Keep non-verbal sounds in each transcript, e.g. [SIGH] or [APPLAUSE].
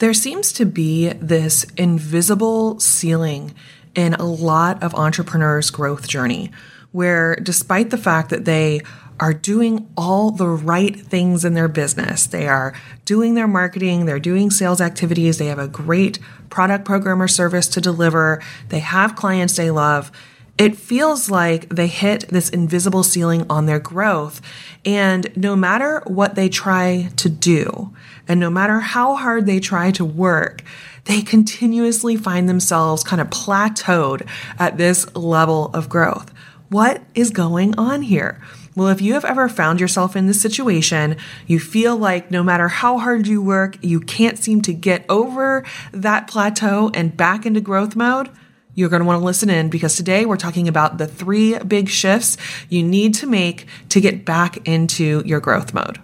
There seems to be this invisible ceiling in a lot of entrepreneurs' growth journey where despite the fact that they are doing all the right things in their business. They are doing their marketing, they're doing sales activities, they have a great product program or service to deliver, they have clients they love it feels like they hit this invisible ceiling on their growth. And no matter what they try to do, and no matter how hard they try to work, they continuously find themselves kind of plateaued at this level of growth. What is going on here? Well, if you have ever found yourself in this situation, you feel like no matter how hard you work, you can't seem to get over that plateau and back into growth mode you're going to want to listen in because today we're talking about the three big shifts you need to make to get back into your growth mode.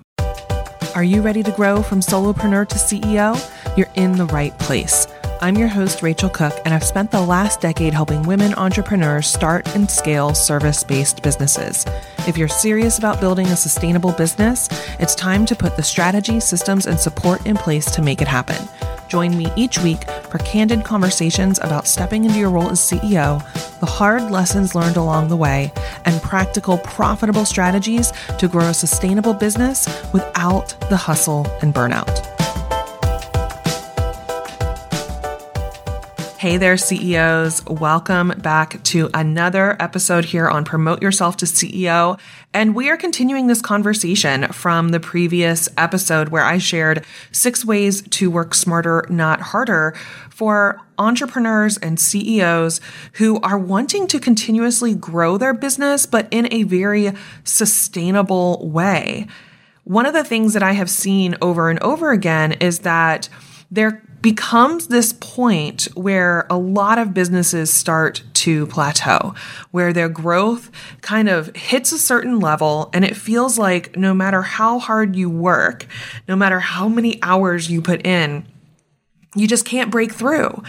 Are you ready to grow from solopreneur to CEO? You're in the right place. I'm your host, Racheal Cook, and I've spent the last decade helping women entrepreneurs start and scale service based businesses. If you're serious about building a sustainable business, it's time to put the strategy, systems, and support in place to make it happen. Join me each week for candid conversations about stepping into your role as CEO, the hard lessons learned along the way, and practical, profitable strategies to grow a sustainable business without the hustle and burnout. Hey there, CEOs. Welcome back to another episode here on Promote Yourself to CEO. And we are continuing this conversation from the previous episode where I shared six ways to work smarter, not harder for entrepreneurs and CEOs who are wanting to continuously grow their business, but in a very sustainable way. One of the things that I have seen over and over again is that there becomes this point where a lot of businesses start to plateau, where their growth kind of hits a certain level and it feels like no matter how hard you work, no matter how many hours you put in, you just can't break through.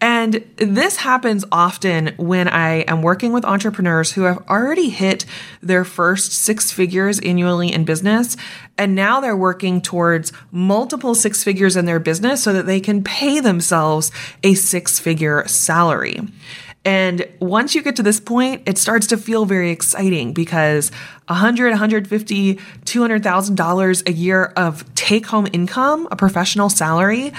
And this happens often when I am working with entrepreneurs who have already hit their first six figures annually in business. And now they're working towards multiple six figures in their business so that they can pay themselves a six figure salary. And once you get to this point, it starts to feel very exciting because 100, 150, $200,000 a year of take home income, a professional salary,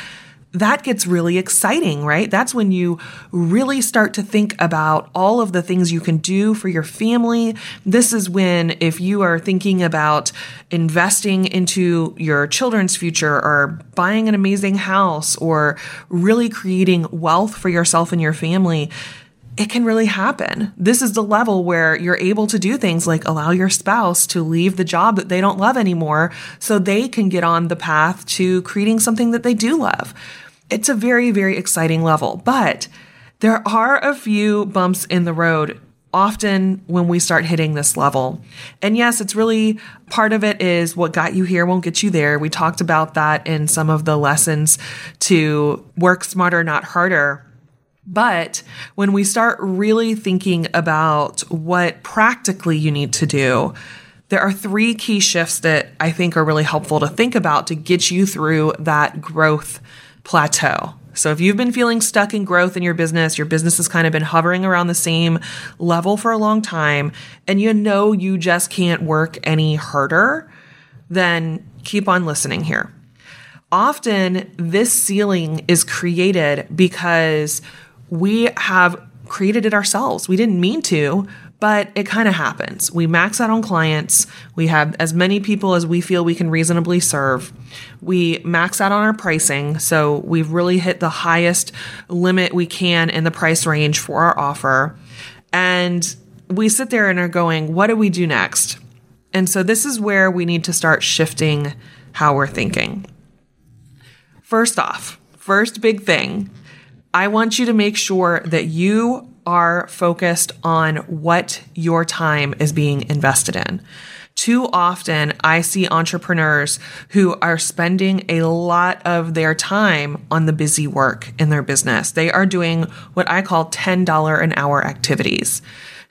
that gets really exciting, right? That's when you really start to think about all of the things you can do for your family. This is when, if you are thinking about investing into your children's future or buying an amazing house or really creating wealth for yourself and your family, it can really happen. This is the level where you're able to do things like allow your spouse to leave the job that they don't love anymore so they can get on the path to creating something that they do love. It's a very, very exciting level, but there are a few bumps in the road often when we start hitting this level. And yes, it's really part of it is what got you here won't get you there. We talked about that in some of the lessons to work smarter, not harder. But when we start really thinking about what practically you need to do, there are three key shifts that I think are really helpful to think about to get you through that growth plateau. So if you've been feeling stuck in growth in your business, your business has kind of been hovering around the same level for a long time, and you know you just can't work any harder, then keep on listening here. Often, this ceiling is created because we have created it ourselves. We didn't mean to, but it kind of happens. We max out on clients. We have as many people as we feel we can reasonably serve. We max out on our pricing. So we've really hit the highest limit we can in the price range for our offer. And we sit there and are going, what do we do next? And so this is where we need to start shifting how we're thinking. First off, first big thing, I want you to make sure that you are focused on what your time is being invested in. Too often, I see entrepreneurs who are spending a lot of their time on the busy work in their business. They are doing what I call $10 an hour activities.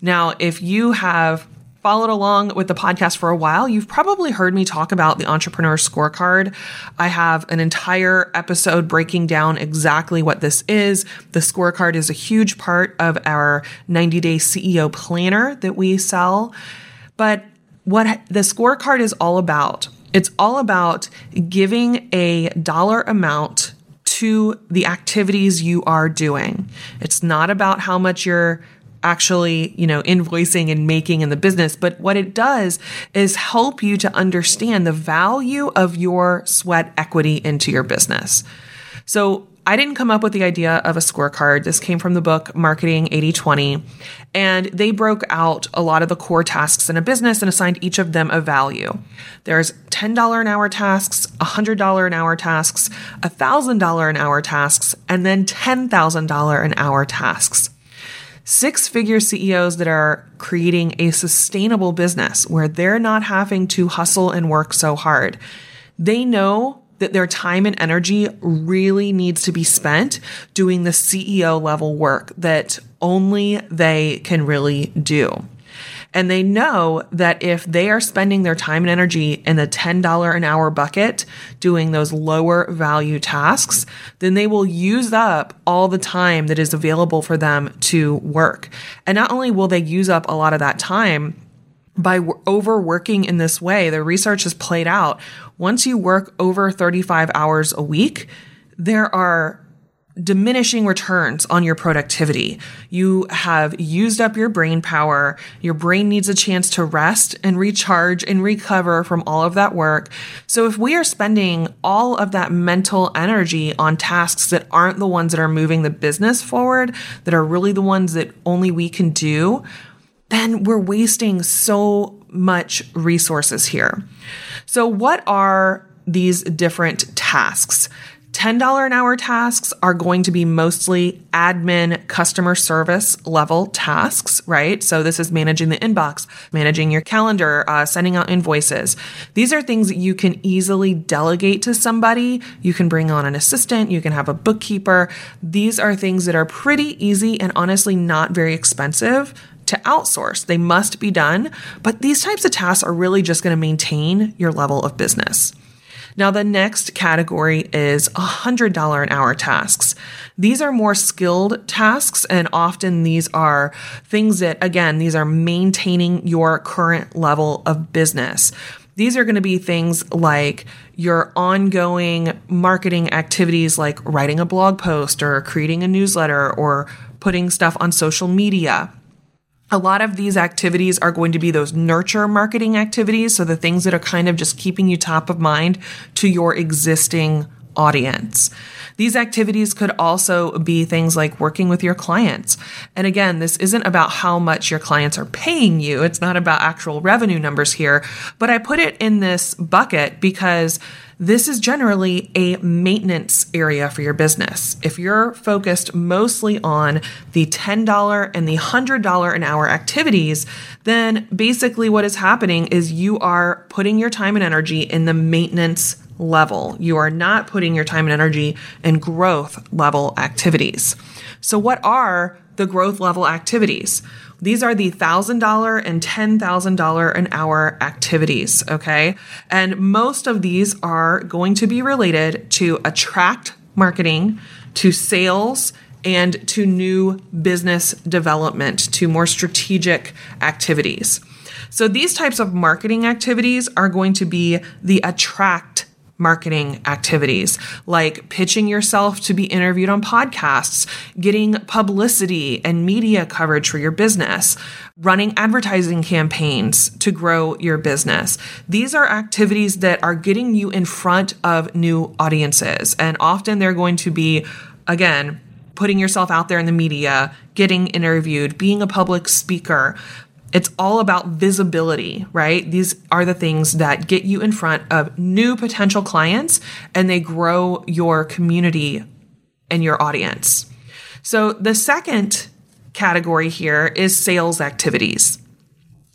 Now, if you have followed along with the podcast for a while, you've probably heard me talk about the entrepreneur scorecard. I have an entire episode breaking down exactly what this is. The scorecard is a huge part of our 90 day CEO planner that we sell. But what the scorecard is all about, it's all about giving a dollar amount to the activities you are doing. It's not about how much you're actually, you know, invoicing and making in the business. But what it does is help you to understand the value of your sweat equity into your business. So I didn't come up with the idea of a scorecard. This came from the book Marketing 80/20, and they broke out a lot of the core tasks in a business and assigned each of them a value. There's $10 an hour tasks, $100 an hour tasks, $1,000 an hour tasks, and then $10,000 an hour tasks six figure CEOs that are creating a sustainable business where they're not having to hustle and work so hard. They know that their time and energy really needs to be spent doing the CEO level work that only they can really do. And they know that if they are spending their time and energy in the $10 an hour bucket doing those lower value tasks, then they will use up all the time that is available for them to work. And not only will they use up a lot of that time, by overworking in this way, the research has played out. Once you work over 35 hours a week, there are diminishing returns on your productivity. You have used up your brain power. Your brain needs a chance to rest and recharge and recover from all of that work. So if we are spending all of that mental energy on tasks that aren't the ones that are moving the business forward, that are really the ones that only we can do, then we're wasting so much resources here. So what are these different tasks? $10 an hour tasks are going to be mostly admin customer service level tasks, right? So this is managing the inbox, managing your calendar, uh, sending out invoices. These are things that you can easily delegate to somebody. You can bring on an assistant, you can have a bookkeeper. These are things that are pretty easy and honestly not very expensive to outsource. They must be done, but these types of tasks are really just going to maintain your level of business. Now, the next category is $100 an hour tasks. These are more skilled tasks, and often these are things that, again, these are maintaining your current level of business. These are going to be things like your ongoing marketing activities, like writing a blog post or creating a newsletter or putting stuff on social media a lot of these activities are going to be those nurture marketing activities. So the things that are kind of just keeping you top of mind to your existing audience. These activities could also be things like working with your clients. And again, this isn't about how much your clients are paying you. It's not about actual revenue numbers here, but I put it in this bucket because this is generally a maintenance area for your business. If you're focused mostly on the $10 and the $100 an hour activities, then basically what is happening is you are putting your time and energy in the maintenance level. You are not putting your time and energy in growth level activities. So, what are the growth level activities? These are the $1,000 and $10,000 an hour activities, okay? And most of these are going to be related to attract marketing, to sales, and to new business development, to more strategic activities. So these types of marketing activities are going to be the attract marketing activities like pitching yourself to be interviewed on podcasts, getting publicity and media coverage for your business, running advertising campaigns to grow your business. These are activities that are getting you in front of new audiences. And often they're going to be, again, putting yourself out there in the media, getting interviewed, being a public speaker, it's all about visibility, right? These are the things that get you in front of new potential clients and they grow your community and your audience. So the second category here is sales activities.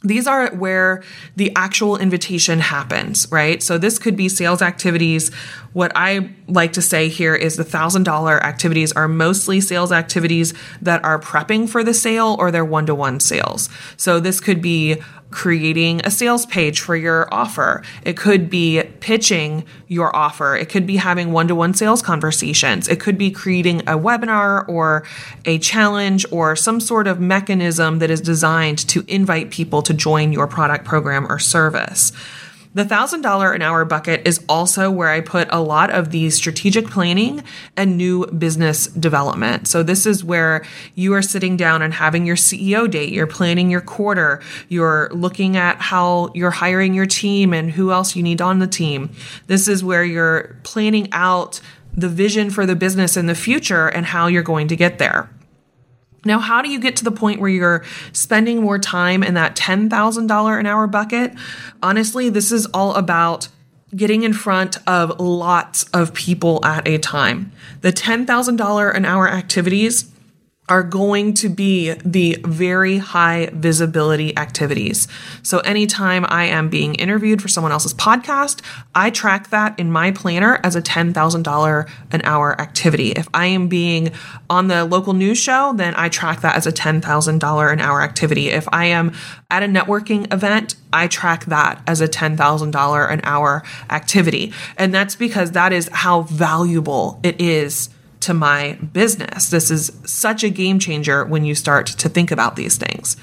These are where the actual invitation happens, right? So this could be sales activities. What I like to say here is the $1,000 activities are mostly sales activities that are prepping for the sale or they're one to one sales. So this could be creating a sales page for your offer. It could be pitching your offer. It could be having one to one sales conversations. It could be creating a webinar or a challenge or some sort of mechanism that is designed to invite people to join your product, program, or service. The $1,000 an hour bucket is also where I put a lot of the strategic planning and new business development. So, this is where you are sitting down and having your CEO date, you're planning your quarter, you're looking at how you're hiring your team and who else you need on the team. This is where you're planning out the vision for the business in the future and how you're going to get there. Now, how do you get to the point where you're spending more time in that $10,000 an hour bucket? Honestly, this is all about getting in front of lots of people at a time. The $10,000 an hour activities are going to be the very high visibility activities. So, anytime I am being interviewed for someone else's podcast, I track that in my planner as a $10,000 an hour activity. If I am being on the local news show, then I track that as a $10,000 an hour activity. If I am at a networking event, I track that as a $10,000 an hour activity. And that's because that is how valuable it is to my business. This is such a game changer when you start to think about these things.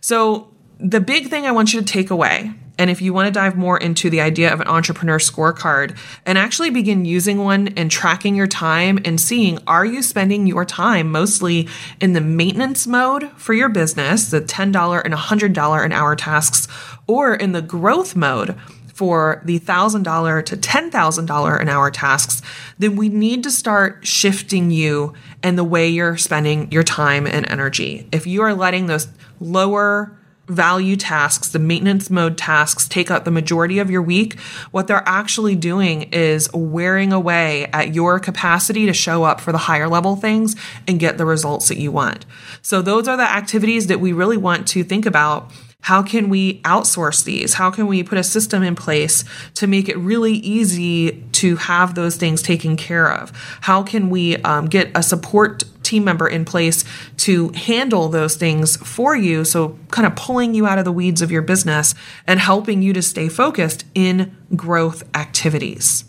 So, the big thing I want you to take away, and if you want to dive more into the idea of an entrepreneur scorecard and actually begin using one and tracking your time and seeing are you spending your time mostly in the maintenance mode for your business, the $10 and $100 an hour tasks, or in the growth mode for the $1,000 to $10,000 an hour tasks, then we need to start shifting you and the way you're spending your time and energy. If you are letting those lower value tasks, the maintenance mode tasks, take up the majority of your week, what they're actually doing is wearing away at your capacity to show up for the higher level things and get the results that you want. So, those are the activities that we really want to think about how can we outsource these? How can we put a system in place to make it really easy to have those things taken care of? How can we um, get a support team member in place to handle those things for you? So, kind of pulling you out of the weeds of your business and helping you to stay focused in growth activities.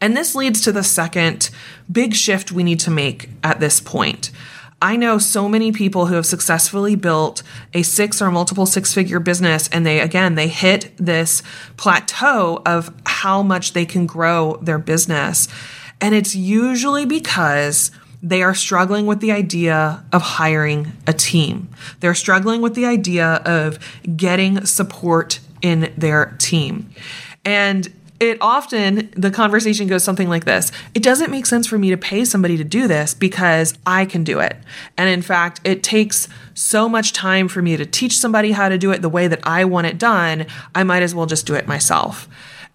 And this leads to the second big shift we need to make at this point. I know so many people who have successfully built a six or multiple six figure business and they again they hit this plateau of how much they can grow their business. And it's usually because they are struggling with the idea of hiring a team. They're struggling with the idea of getting support in their team. And it often the conversation goes something like this. It doesn't make sense for me to pay somebody to do this because i can do it. And in fact it takes so much time for me to teach somebody how to do it the way that i want it done i might as well just do it myself.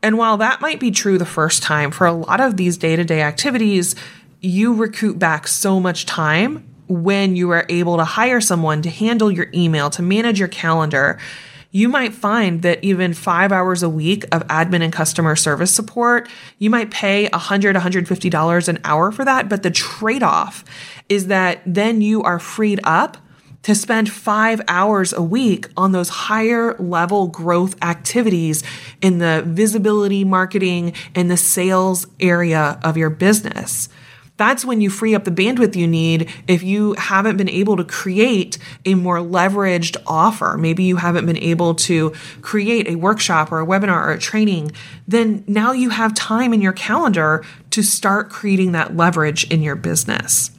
And while that might be true the first time for a lot of these day-to-day activities you recoup back so much time when you are able to hire someone to handle your email to manage your calendar you might find that even five hours a week of admin and customer service support, you might pay $100, $150 an hour for that. But the trade off is that then you are freed up to spend five hours a week on those higher level growth activities in the visibility, marketing, and the sales area of your business. That's when you free up the bandwidth you need if you haven't been able to create a more leveraged offer. Maybe you haven't been able to create a workshop or a webinar or a training. Then now you have time in your calendar to start creating that leverage in your business.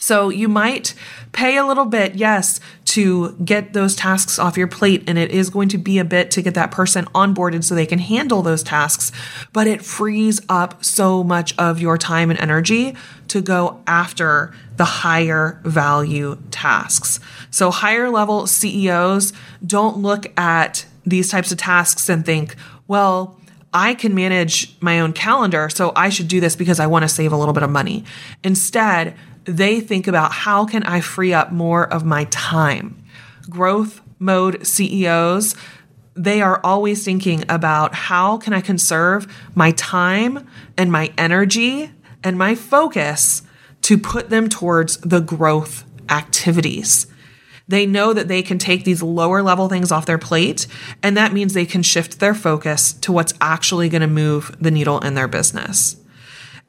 So you might pay a little bit, yes, to get those tasks off your plate. And it is going to be a bit to get that person onboarded so they can handle those tasks. But it frees up so much of your time and energy to go after the higher value tasks. So higher level CEOs don't look at these types of tasks and think, well, I can manage my own calendar, so I should do this because I want to save a little bit of money. Instead, they think about how can I free up more of my time. Growth mode CEOs, they are always thinking about how can I conserve my time and my energy and my focus to put them towards the growth activities. They know that they can take these lower level things off their plate, and that means they can shift their focus to what's actually going to move the needle in their business.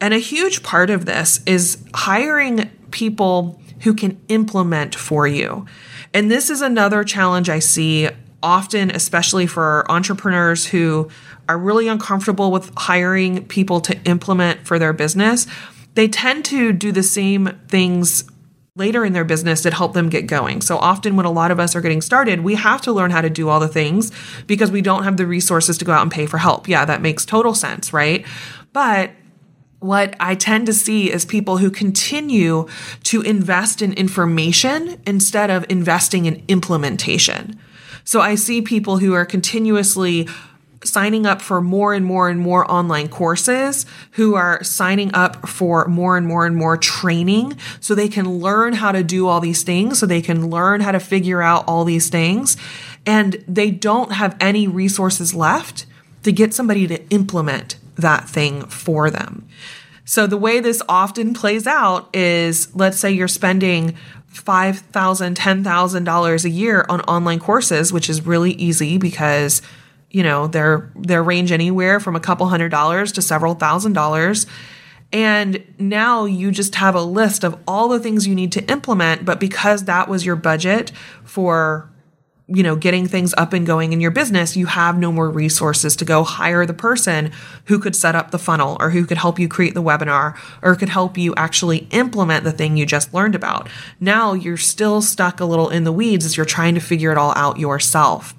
And a huge part of this is hiring people who can implement for you. And this is another challenge I see often, especially for entrepreneurs who are really uncomfortable with hiring people to implement for their business. They tend to do the same things later in their business that help them get going. So often when a lot of us are getting started, we have to learn how to do all the things because we don't have the resources to go out and pay for help. Yeah, that makes total sense, right? But what I tend to see is people who continue to invest in information instead of investing in implementation. So I see people who are continuously signing up for more and more and more online courses, who are signing up for more and more and more training so they can learn how to do all these things, so they can learn how to figure out all these things. And they don't have any resources left to get somebody to implement that thing for them. So the way this often plays out is let's say you're spending $5,000, $10,000 a year on online courses, which is really easy because you know, they're they're range anywhere from a couple hundred dollars to several thousand dollars. And now you just have a list of all the things you need to implement, but because that was your budget for you know, getting things up and going in your business, you have no more resources to go hire the person who could set up the funnel or who could help you create the webinar or could help you actually implement the thing you just learned about. Now you're still stuck a little in the weeds as you're trying to figure it all out yourself.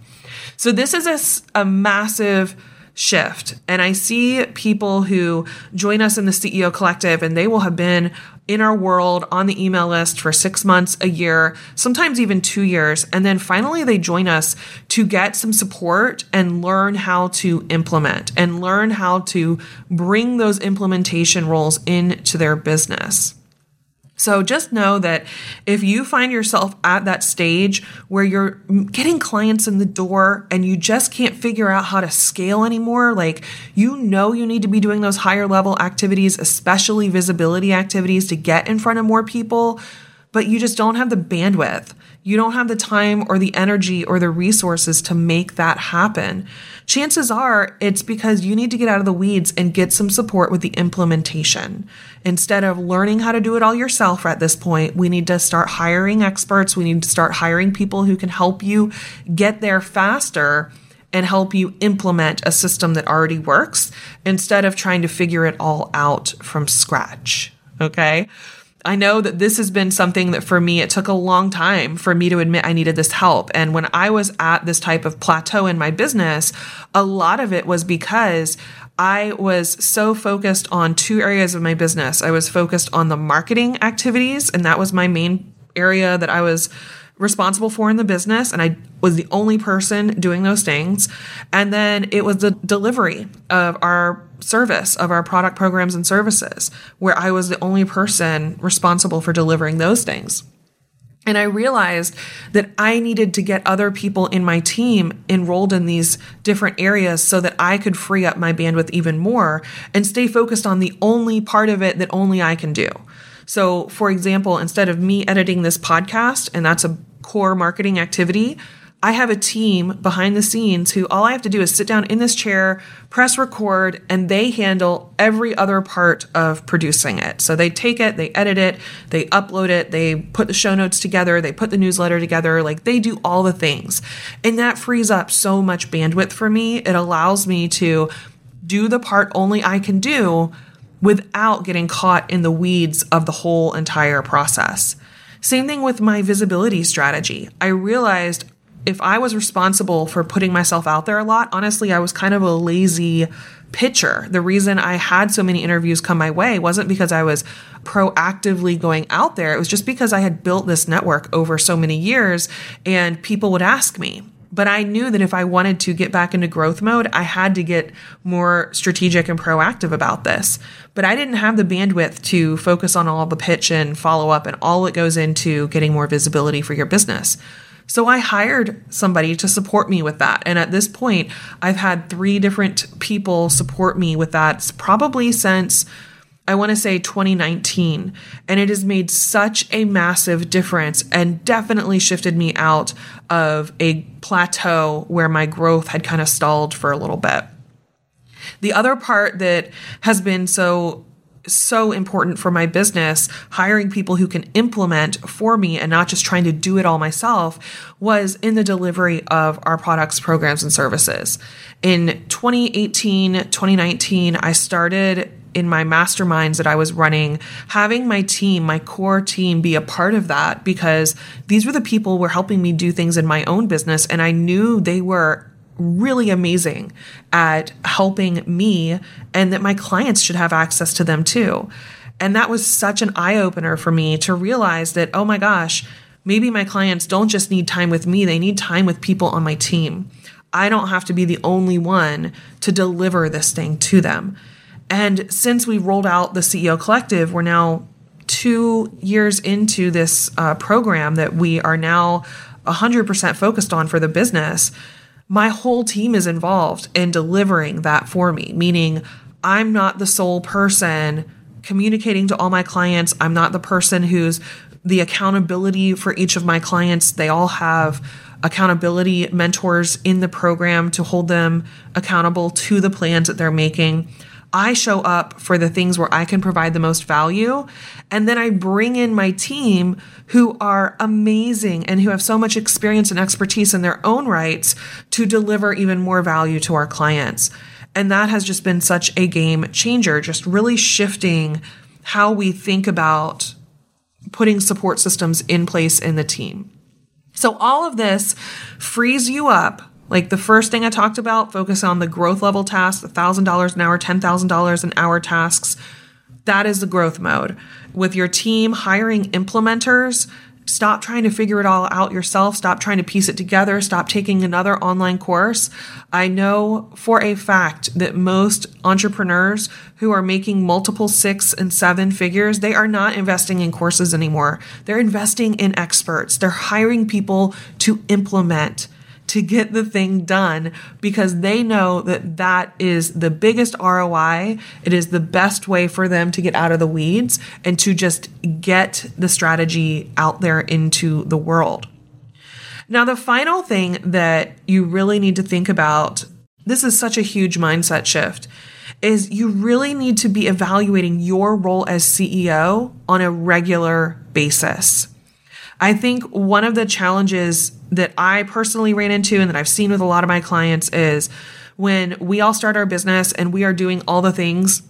So this is a, a massive shift. And I see people who join us in the CEO collective and they will have been in our world on the email list for six months, a year, sometimes even two years. And then finally they join us to get some support and learn how to implement and learn how to bring those implementation roles into their business. So just know that if you find yourself at that stage where you're getting clients in the door and you just can't figure out how to scale anymore, like you know you need to be doing those higher level activities, especially visibility activities to get in front of more people, but you just don't have the bandwidth. You don't have the time or the energy or the resources to make that happen chances are it's because you need to get out of the weeds and get some support with the implementation. Instead of learning how to do it all yourself at this point, we need to start hiring experts. We need to start hiring people who can help you get there faster and help you implement a system that already works instead of trying to figure it all out from scratch. Okay. I know that this has been something that for me, it took a long time for me to admit I needed this help. And when I was at this type of plateau in my business, a lot of it was because I was so focused on two areas of my business. I was focused on the marketing activities, and that was my main area that I was responsible for in the business and I was the only person doing those things. And then it was the delivery of our service of our product programs and services where I was the only person responsible for delivering those things. And I realized that I needed to get other people in my team enrolled in these different areas so that I could free up my bandwidth even more and stay focused on the only part of it that only I can do. So, for example, instead of me editing this podcast, and that's a core marketing activity, I have a team behind the scenes who all I have to do is sit down in this chair, press record, and they handle every other part of producing it. So they take it, they edit it, they upload it, they put the show notes together, they put the newsletter together, like they do all the things. And that frees up so much bandwidth for me. It allows me to do the part only I can do without getting caught in the weeds of the whole entire process. Same thing with my visibility strategy. I realized if I was responsible for putting myself out there a lot, honestly, I was kind of a lazy pitcher. The reason I had so many interviews come my way wasn't because I was proactively going out there. It was just because I had built this network over so many years and people would ask me. But I knew that if I wanted to get back into growth mode, I had to get more strategic and proactive about this. But I didn't have the bandwidth to focus on all the pitch and follow up and all that goes into getting more visibility for your business. So I hired somebody to support me with that. And at this point, I've had three different people support me with that probably since I want to say 2019. And it has made such a massive difference and definitely shifted me out of a plateau where my growth had kind of stalled for a little bit. The other part that has been so so important for my business, hiring people who can implement for me and not just trying to do it all myself, was in the delivery of our products, programs, and services. In 2018, 2019, I started in my masterminds that I was running, having my team, my core team, be a part of that because these were the people were helping me do things in my own business. And I knew they were really amazing at helping me and that my clients should have access to them too. And that was such an eye opener for me to realize that, oh my gosh, maybe my clients don't just need time with me, they need time with people on my team. I don't have to be the only one to deliver this thing to them. And since we rolled out the CEO Collective, we're now two years into this uh, program that we are now 100% focused on for the business my whole team is involved in delivering that for me, meaning I'm not the sole person communicating to all my clients. I'm not the person who's the accountability for each of my clients. They all have accountability mentors in the program to hold them accountable to the plans that they're making. I show up for the things where I can provide the most value. And then I bring in my team who are amazing and who have so much experience and expertise in their own rights to deliver even more value to our clients. And that has just been such a game changer, just really shifting how we think about putting support systems in place in the team. So all of this frees you up like the first thing I talked about, focus on the growth level tasks, $1,000 an hour, $10,000 an hour tasks. That is the growth mode. With your team hiring implementers, stop trying to figure it all out yourself. Stop trying to piece it together. Stop taking another online course. I know for a fact that most entrepreneurs who are making multiple six and seven figures, they are not investing in courses anymore. They're investing in experts. They're hiring people to implement to get the thing done because they know that that is the biggest ROI. It is the best way for them to get out of the weeds and to just get the strategy out there into the world. Now, the final thing that you really need to think about this is such a huge mindset shift is you really need to be evaluating your role as CEO on a regular basis. I think one of the challenges that I personally ran into and that I've seen with a lot of my clients is when we all start our business and we are doing all the things,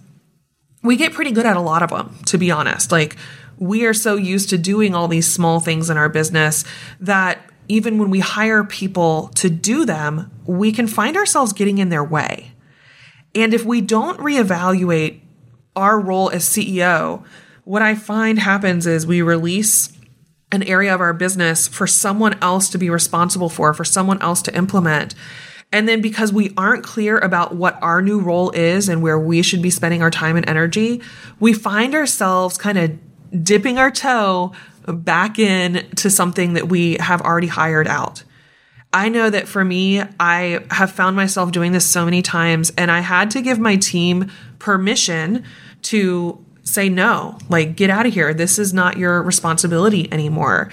we get pretty good at a lot of them, to be honest. Like, we are so used to doing all these small things in our business that even when we hire people to do them, we can find ourselves getting in their way. And if we don't reevaluate our role as CEO, what I find happens is we release an area of our business for someone else to be responsible for, for someone else to implement. And then because we aren't clear about what our new role is and where we should be spending our time and energy, we find ourselves kind of dipping our toe back in to something that we have already hired out. I know that for me, I have found myself doing this so many times, and I had to give my team permission to say no, like get out of here. This is not your responsibility anymore.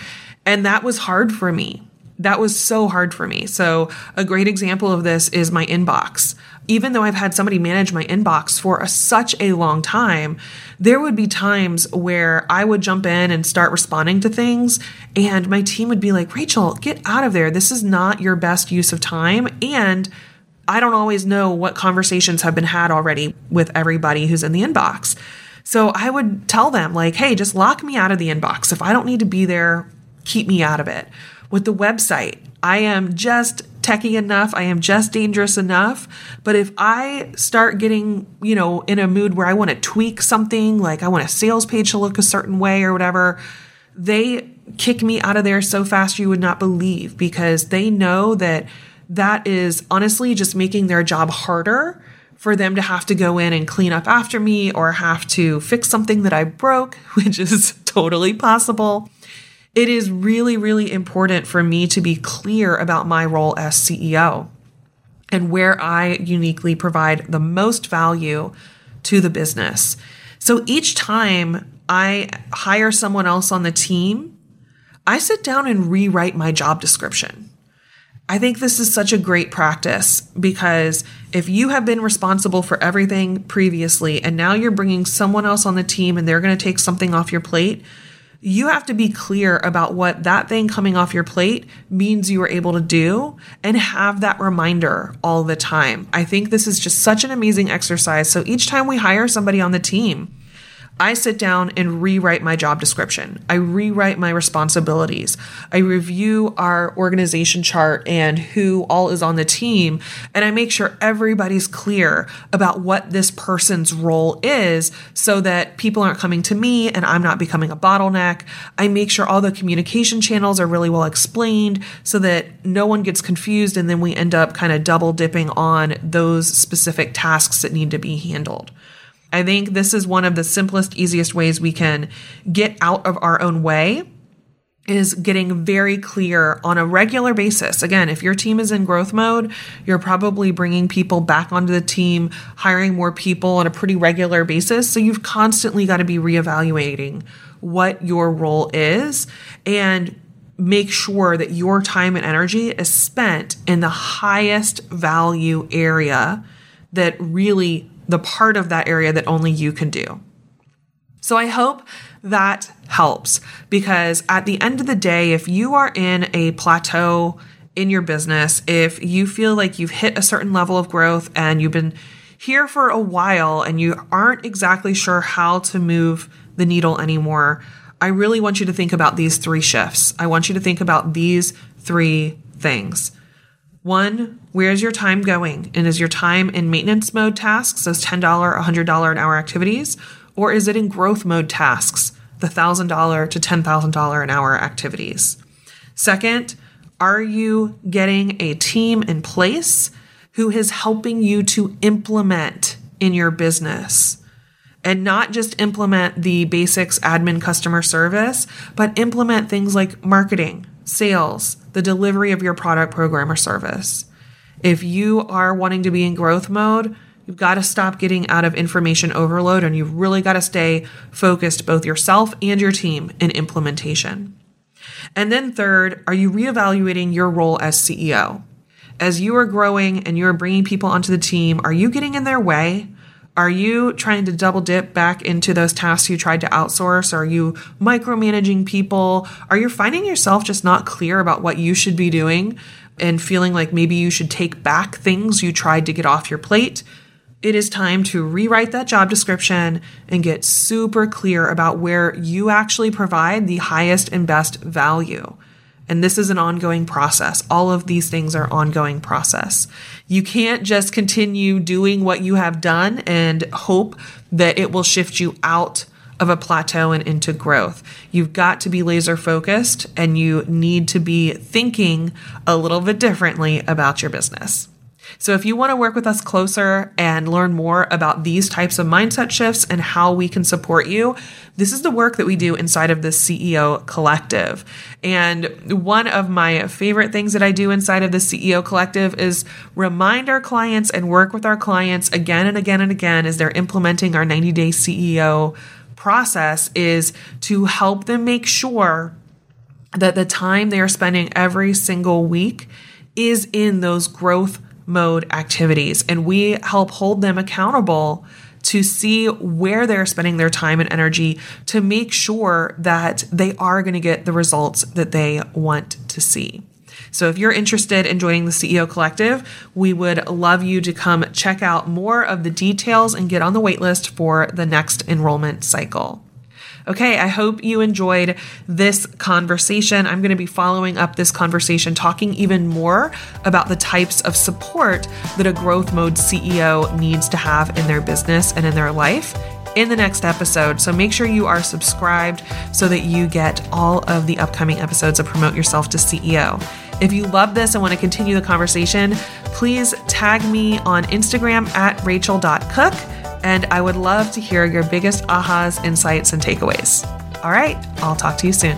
And that was hard for me that was so hard for me. So, a great example of this is my inbox. Even though I've had somebody manage my inbox for a, such a long time, there would be times where I would jump in and start responding to things, and my team would be like, Racheal, get out of there. This is not your best use of time. And I don't always know what conversations have been had already with everybody who's in the inbox. So I would tell them, like, hey, just lock me out of the inbox. If I don't need to be there, keep me out of it with the website. I am just techie enough. I am just dangerous enough. But if I start getting, you know, in a mood where I want to tweak something, like I want a sales page to look a certain way or whatever, they kick me out of there so fast you would not believe because they know that that is honestly just making their job harder for them to have to go in and clean up after me or have to fix something that I broke, [LAUGHS] which is totally possible it is really, really important for me to be clear about my role as CEO and where I uniquely provide the most value to the business. So each time I hire someone else on the team, I sit down and rewrite my job description. I think this is such a great practice because if you have been responsible for everything previously and now you're bringing someone else on the team and they're going to take something off your plate, you have to be clear about what that thing coming off your plate means you are able to do and have that reminder all the time. I think this is just such an amazing exercise. So each time we hire somebody on the team, I sit down and rewrite my job description. I rewrite my responsibilities. I review our organization chart and who all is on the team. And I make sure everybody's clear about what this person's role is so that people aren't coming to me and I'm not becoming a bottleneck. I make sure all the communication channels are really well explained so that no one gets confused and then we end up kind of double dipping on those specific tasks that need to be handled. I think this is one of the simplest, easiest ways we can get out of our own way is getting very clear on a regular basis. Again, if your team is in growth mode, you're probably bringing people back onto the team, hiring more people on a pretty regular basis. So you've constantly got to be reevaluating what your role is and make sure that your time and energy is spent in the highest value area that really the part of that area that only you can do. So I hope that helps because at the end of the day, if you are in a plateau in your business, if you feel like you've hit a certain level of growth and you've been here for a while and you aren't exactly sure how to move the needle anymore, I really want you to think about these three shifts. I want you to think about these three things. One, where's your time going? And is your time in maintenance mode tasks, those $10, $100 an hour activities? Or is it in growth mode tasks, the $1,000 to $10,000 an hour activities? Second, are you getting a team in place who is helping you to implement in your business? And not just implement the basics admin customer service, but implement things like marketing, sales, the delivery of your product, program, or service. If you are wanting to be in growth mode, you've got to stop getting out of information overload and you've really got to stay focused, both yourself and your team, in implementation. And then, third, are you reevaluating your role as CEO? As you are growing and you are bringing people onto the team, are you getting in their way? Are you trying to double dip back into those tasks you tried to outsource? Are you micromanaging people? Are you finding yourself just not clear about what you should be doing and feeling like maybe you should take back things you tried to get off your plate? It is time to rewrite that job description and get super clear about where you actually provide the highest and best value. And this is an ongoing process. All of these things are ongoing process. You can't just continue doing what you have done and hope that it will shift you out of a plateau and into growth. You've got to be laser focused and you need to be thinking a little bit differently about your business. So, if you want to work with us closer and learn more about these types of mindset shifts and how we can support you, this is the work that we do inside of the CEO Collective. And one of my favorite things that I do inside of the CEO Collective is remind our clients and work with our clients again and again and again as they're implementing our 90 day CEO process is to help them make sure that the time they are spending every single week is in those growth mode activities. And we help hold them accountable to see where they're spending their time and energy to make sure that they are going to get the results that they want to see. So if you're interested in joining the CEO Collective, we would love you to come check out more of the details and get on the waitlist for the next enrollment cycle. Okay, I hope you enjoyed this conversation. I'm going to be following up this conversation, talking even more about the types of support that a growth mode CEO needs to have in their business and in their life in the next episode. So make sure you are subscribed so that you get all of the upcoming episodes of Promote Yourself to CEO. If you love this and want to continue the conversation, please tag me on Instagram at racheal.cook and I would love to hear your biggest ahas, insights, and takeaways. All right, I'll talk to you soon.